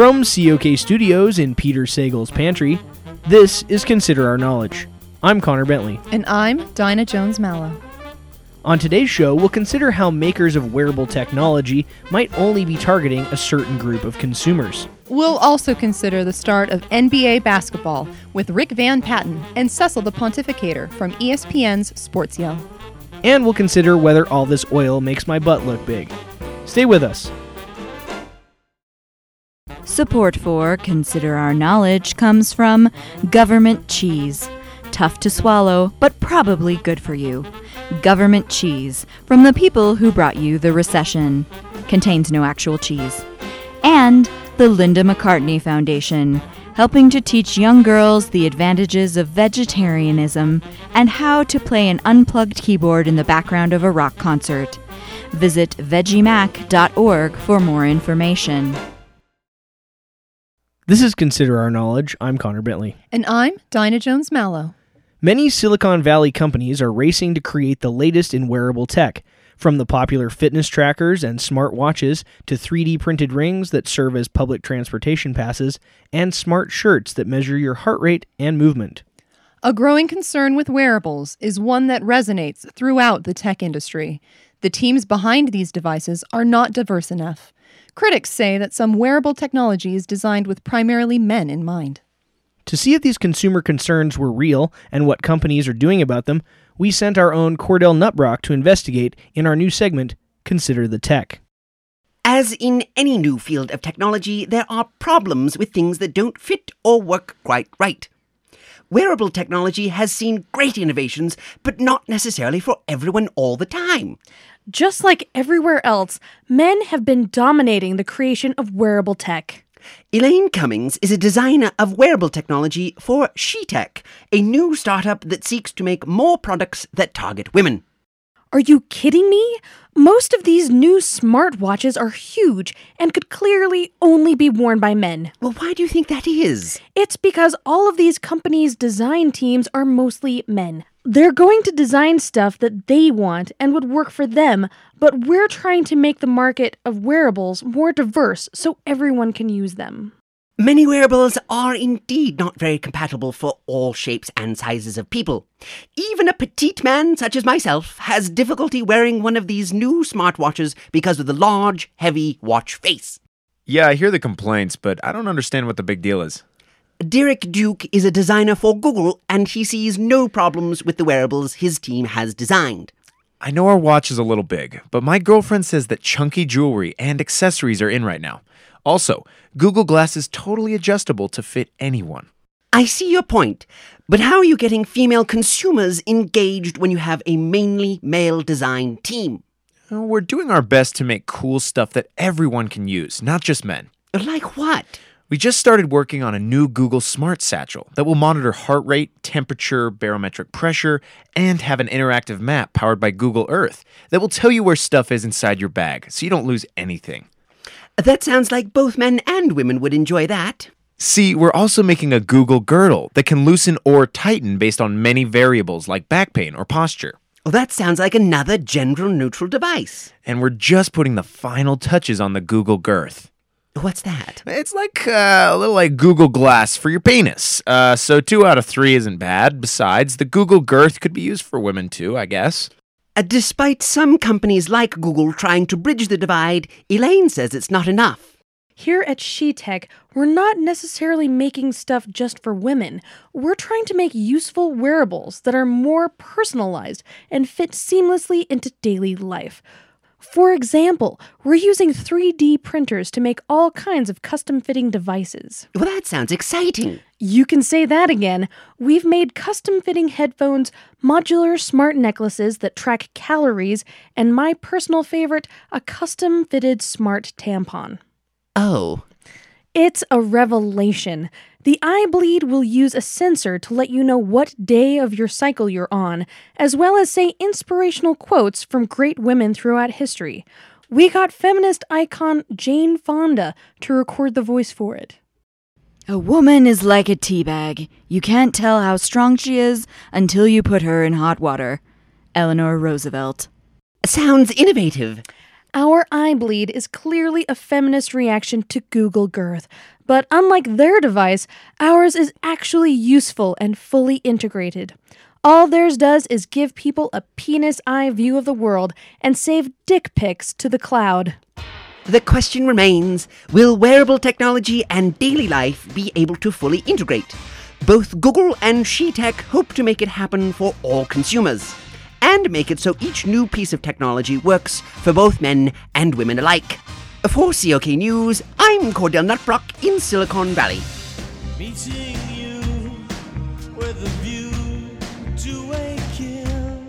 From COK Studios in Peter Sagal's pantry, this is Consider Our Knowledge. I'm Connor Bentley. And I'm Dinah Jones Mallow. On today's show, we'll consider how makers of wearable technology might only be targeting a certain group of consumers. We'll also consider the start of NBA basketball with Rick Van Patten and Cecil the Pontificator from ESPN's Sports Yell. And we'll consider whether all this oil makes my butt look big. Stay with us. Support for Consider Our Knowledge comes from Government Cheese. Tough to swallow, but probably good for you. Government Cheese, from the people who brought you the recession. Contains no actual cheese. And the Linda McCartney Foundation, helping to teach young girls the advantages of vegetarianism and how to play an unplugged keyboard in the background of a rock concert. Visit veggiemac.org for more information. This is Consider Our Knowledge. I'm Connor Bentley. And I'm Dinah Jones Mallow. Many Silicon Valley companies are racing to create the latest in wearable tech, from the popular fitness trackers and smart watches to 3D printed rings that serve as public transportation passes and smart shirts that measure your heart rate and movement. A growing concern with wearables is one that resonates throughout the tech industry. The teams behind these devices are not diverse enough. Critics say that some wearable technology is designed with primarily men in mind. To see if these consumer concerns were real and what companies are doing about them, we sent our own Cordell Nutbrock to investigate in our new segment, Consider the Tech. As in any new field of technology, there are problems with things that don't fit or work quite right. Wearable technology has seen great innovations, but not necessarily for everyone all the time. Just like everywhere else, men have been dominating the creation of wearable tech. Elaine Cummings is a designer of wearable technology for SheTech, a new startup that seeks to make more products that target women. Are you kidding me? Most of these new smartwatches are huge and could clearly only be worn by men. Well, why do you think that is? It's because all of these companies' design teams are mostly men. They're going to design stuff that they want and would work for them, but we're trying to make the market of wearables more diverse so everyone can use them. Many wearables are indeed not very compatible for all shapes and sizes of people. Even a petite man such as myself has difficulty wearing one of these new smartwatches because of the large, heavy watch face. Yeah, I hear the complaints, but I don't understand what the big deal is. Derek Duke is a designer for Google and he sees no problems with the wearables his team has designed. I know our watch is a little big, but my girlfriend says that chunky jewelry and accessories are in right now. Also, Google Glass is totally adjustable to fit anyone. I see your point, but how are you getting female consumers engaged when you have a mainly male design team? We're doing our best to make cool stuff that everyone can use, not just men. Like what? We just started working on a new Google Smart Satchel that will monitor heart rate, temperature, barometric pressure, and have an interactive map powered by Google Earth that will tell you where stuff is inside your bag so you don't lose anything. That sounds like both men and women would enjoy that. See, we're also making a Google girdle that can loosen or tighten based on many variables like back pain or posture. Well, that sounds like another gender neutral device. And we're just putting the final touches on the Google Girth. What's that? It's like uh, a little like Google Glass for your penis. Uh, so two out of three isn't bad. Besides, the Google Girth could be used for women too, I guess. Uh, despite some companies like Google trying to bridge the divide, Elaine says it's not enough. Here at SheTech, we're not necessarily making stuff just for women. We're trying to make useful wearables that are more personalized and fit seamlessly into daily life. For example, we're using 3D printers to make all kinds of custom fitting devices. Well, that sounds exciting. You can say that again. We've made custom fitting headphones, modular smart necklaces that track calories, and my personal favorite, a custom fitted smart tampon. Oh. It's a revelation. The eye bleed will use a sensor to let you know what day of your cycle you're on, as well as say inspirational quotes from great women throughout history. We got feminist icon Jane Fonda to record the voice for it. A woman is like a tea bag. You can't tell how strong she is until you put her in hot water. Eleanor Roosevelt. Sounds innovative. Our eye bleed is clearly a feminist reaction to Google Girth, but unlike their device, ours is actually useful and fully integrated. All theirs does is give people a penis eye view of the world and save dick pics to the cloud. The question remains Will wearable technology and daily life be able to fully integrate? Both Google and SheTech hope to make it happen for all consumers and make it so each new piece of technology works for both men and women alike. For COK News, I'm Cordell Nutbrock in Silicon Valley. Meeting you with a view to a kill.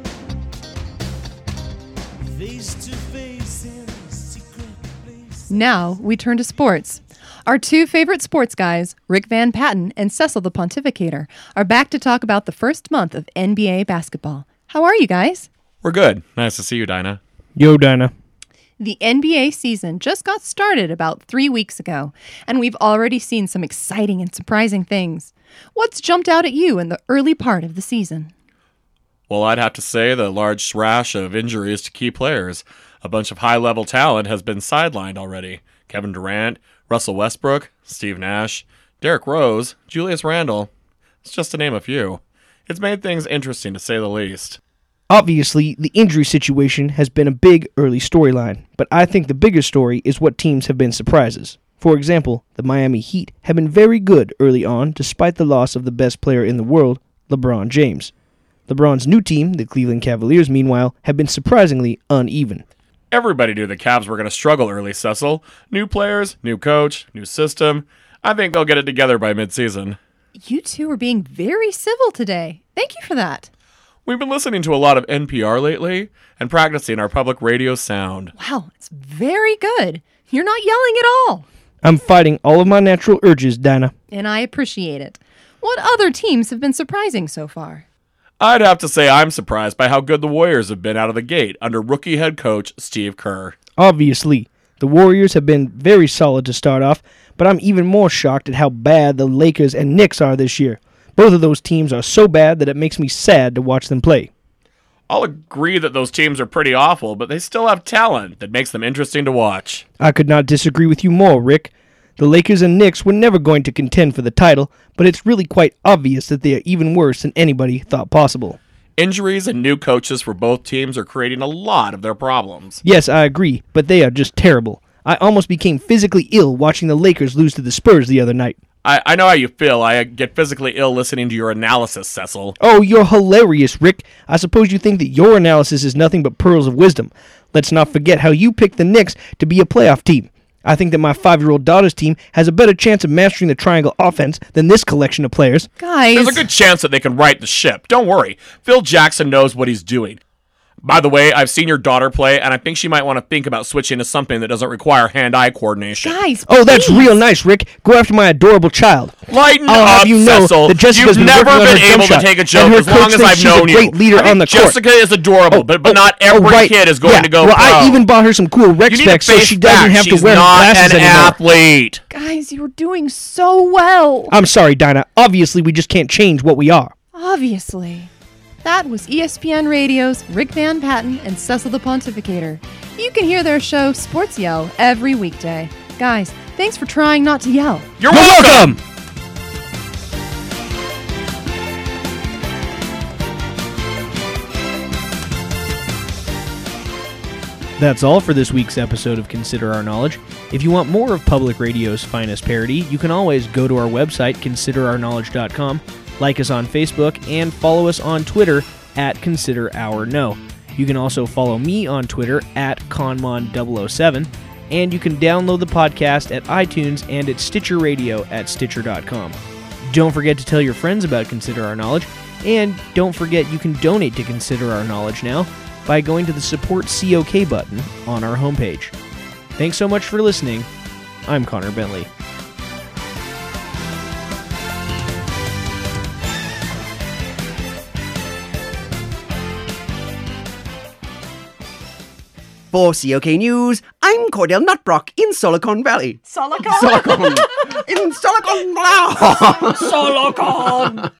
Face to face in secret place. Now we turn to sports. Our two favorite sports guys, Rick Van Patten and Cecil the Pontificator, are back to talk about the first month of NBA basketball. How are you guys? We're good. Nice to see you, Dinah. Yo, Dinah. The NBA season just got started about three weeks ago, and we've already seen some exciting and surprising things. What's jumped out at you in the early part of the season? Well, I'd have to say the large rash of injuries to key players. A bunch of high level talent has been sidelined already. Kevin Durant, Russell Westbrook, Steve Nash, Derrick Rose, Julius Randle. It's just to name a few. It's made things interesting to say the least. Obviously, the injury situation has been a big early storyline, but I think the bigger story is what teams have been surprises. For example, the Miami Heat have been very good early on despite the loss of the best player in the world, LeBron James. LeBron's new team, the Cleveland Cavaliers, meanwhile, have been surprisingly uneven. Everybody knew the Cavs were going to struggle early, Cecil. New players, new coach, new system. I think they'll get it together by midseason. You two are being very civil today. Thank you for that. We've been listening to a lot of NPR lately and practicing our public radio sound. Wow, it's very good. You're not yelling at all, I'm fighting all of my natural urges, Dinah. and I appreciate it. What other teams have been surprising so far? I'd have to say I'm surprised by how good the Warriors have been out of the gate under rookie head coach Steve Kerr. Obviously, the Warriors have been very solid to start off, but I'm even more shocked at how bad the Lakers and Knicks are this year. Both of those teams are so bad that it makes me sad to watch them play. I'll agree that those teams are pretty awful, but they still have talent that makes them interesting to watch. I could not disagree with you more, Rick. The Lakers and Knicks were never going to contend for the title, but it's really quite obvious that they are even worse than anybody thought possible. Injuries and new coaches for both teams are creating a lot of their problems. Yes, I agree, but they are just terrible. I almost became physically ill watching the Lakers lose to the Spurs the other night. I, I know how you feel. I get physically ill listening to your analysis, Cecil. Oh, you're hilarious, Rick. I suppose you think that your analysis is nothing but pearls of wisdom. Let's not forget how you picked the Knicks to be a playoff team. I think that my five year old daughter's team has a better chance of mastering the triangle offense than this collection of players. Guys, There's a good chance that they can right the ship. Don't worry. Phil Jackson knows what he's doing. By the way, I've seen your daughter play, and I think she might want to think about switching to something that doesn't require hand eye coordination. guys. Oh, that's please. real nice, Rick. Go after my adorable child. Lighten I'll have you know Cecil. that Jessica's You've been never been able to take a and joke as long as I've she's a great you. leader I think on the court. Jessica is adorable, Oh, but, but oh, not oh, every right. kid is going Yeah, to go Well, pro. I even bought her some cool rec you need to specs so she doesn't back. have She's to wear her not glasses an anymore. athlete. Guys, you're doing so well. I'm sorry, Dinah. Obviously, we just can't change what we are. Obviously. That was ESPN Radio's Rick Van Patten and Cecil the Pontificator. You can hear their show Sports Yell every weekday. Guys, thanks for trying not to yell. You're You're welcome. welcome. That's all for this week's episode of Consider Our Knowledge. If you want more of Public Radio's finest parody, you can always go to our website, considerourknowledge.com, like us on Facebook, and follow us on Twitter at Consider Our Know. You can also follow me on Twitter at Conmon007, and you can download the podcast at iTunes and at Stitcher Radio at Stitcher.com. Don't forget to tell your friends about Consider Our Knowledge, and don't forget you can donate to Consider Our Knowledge now by going to the Support COK button on our homepage. Thanks so much for listening. I'm Connor Bentley. For COK News, I'm Cordell Nutbrock in Silicon Valley. Silicon? Silicon. in Silicon Valley. Solocon!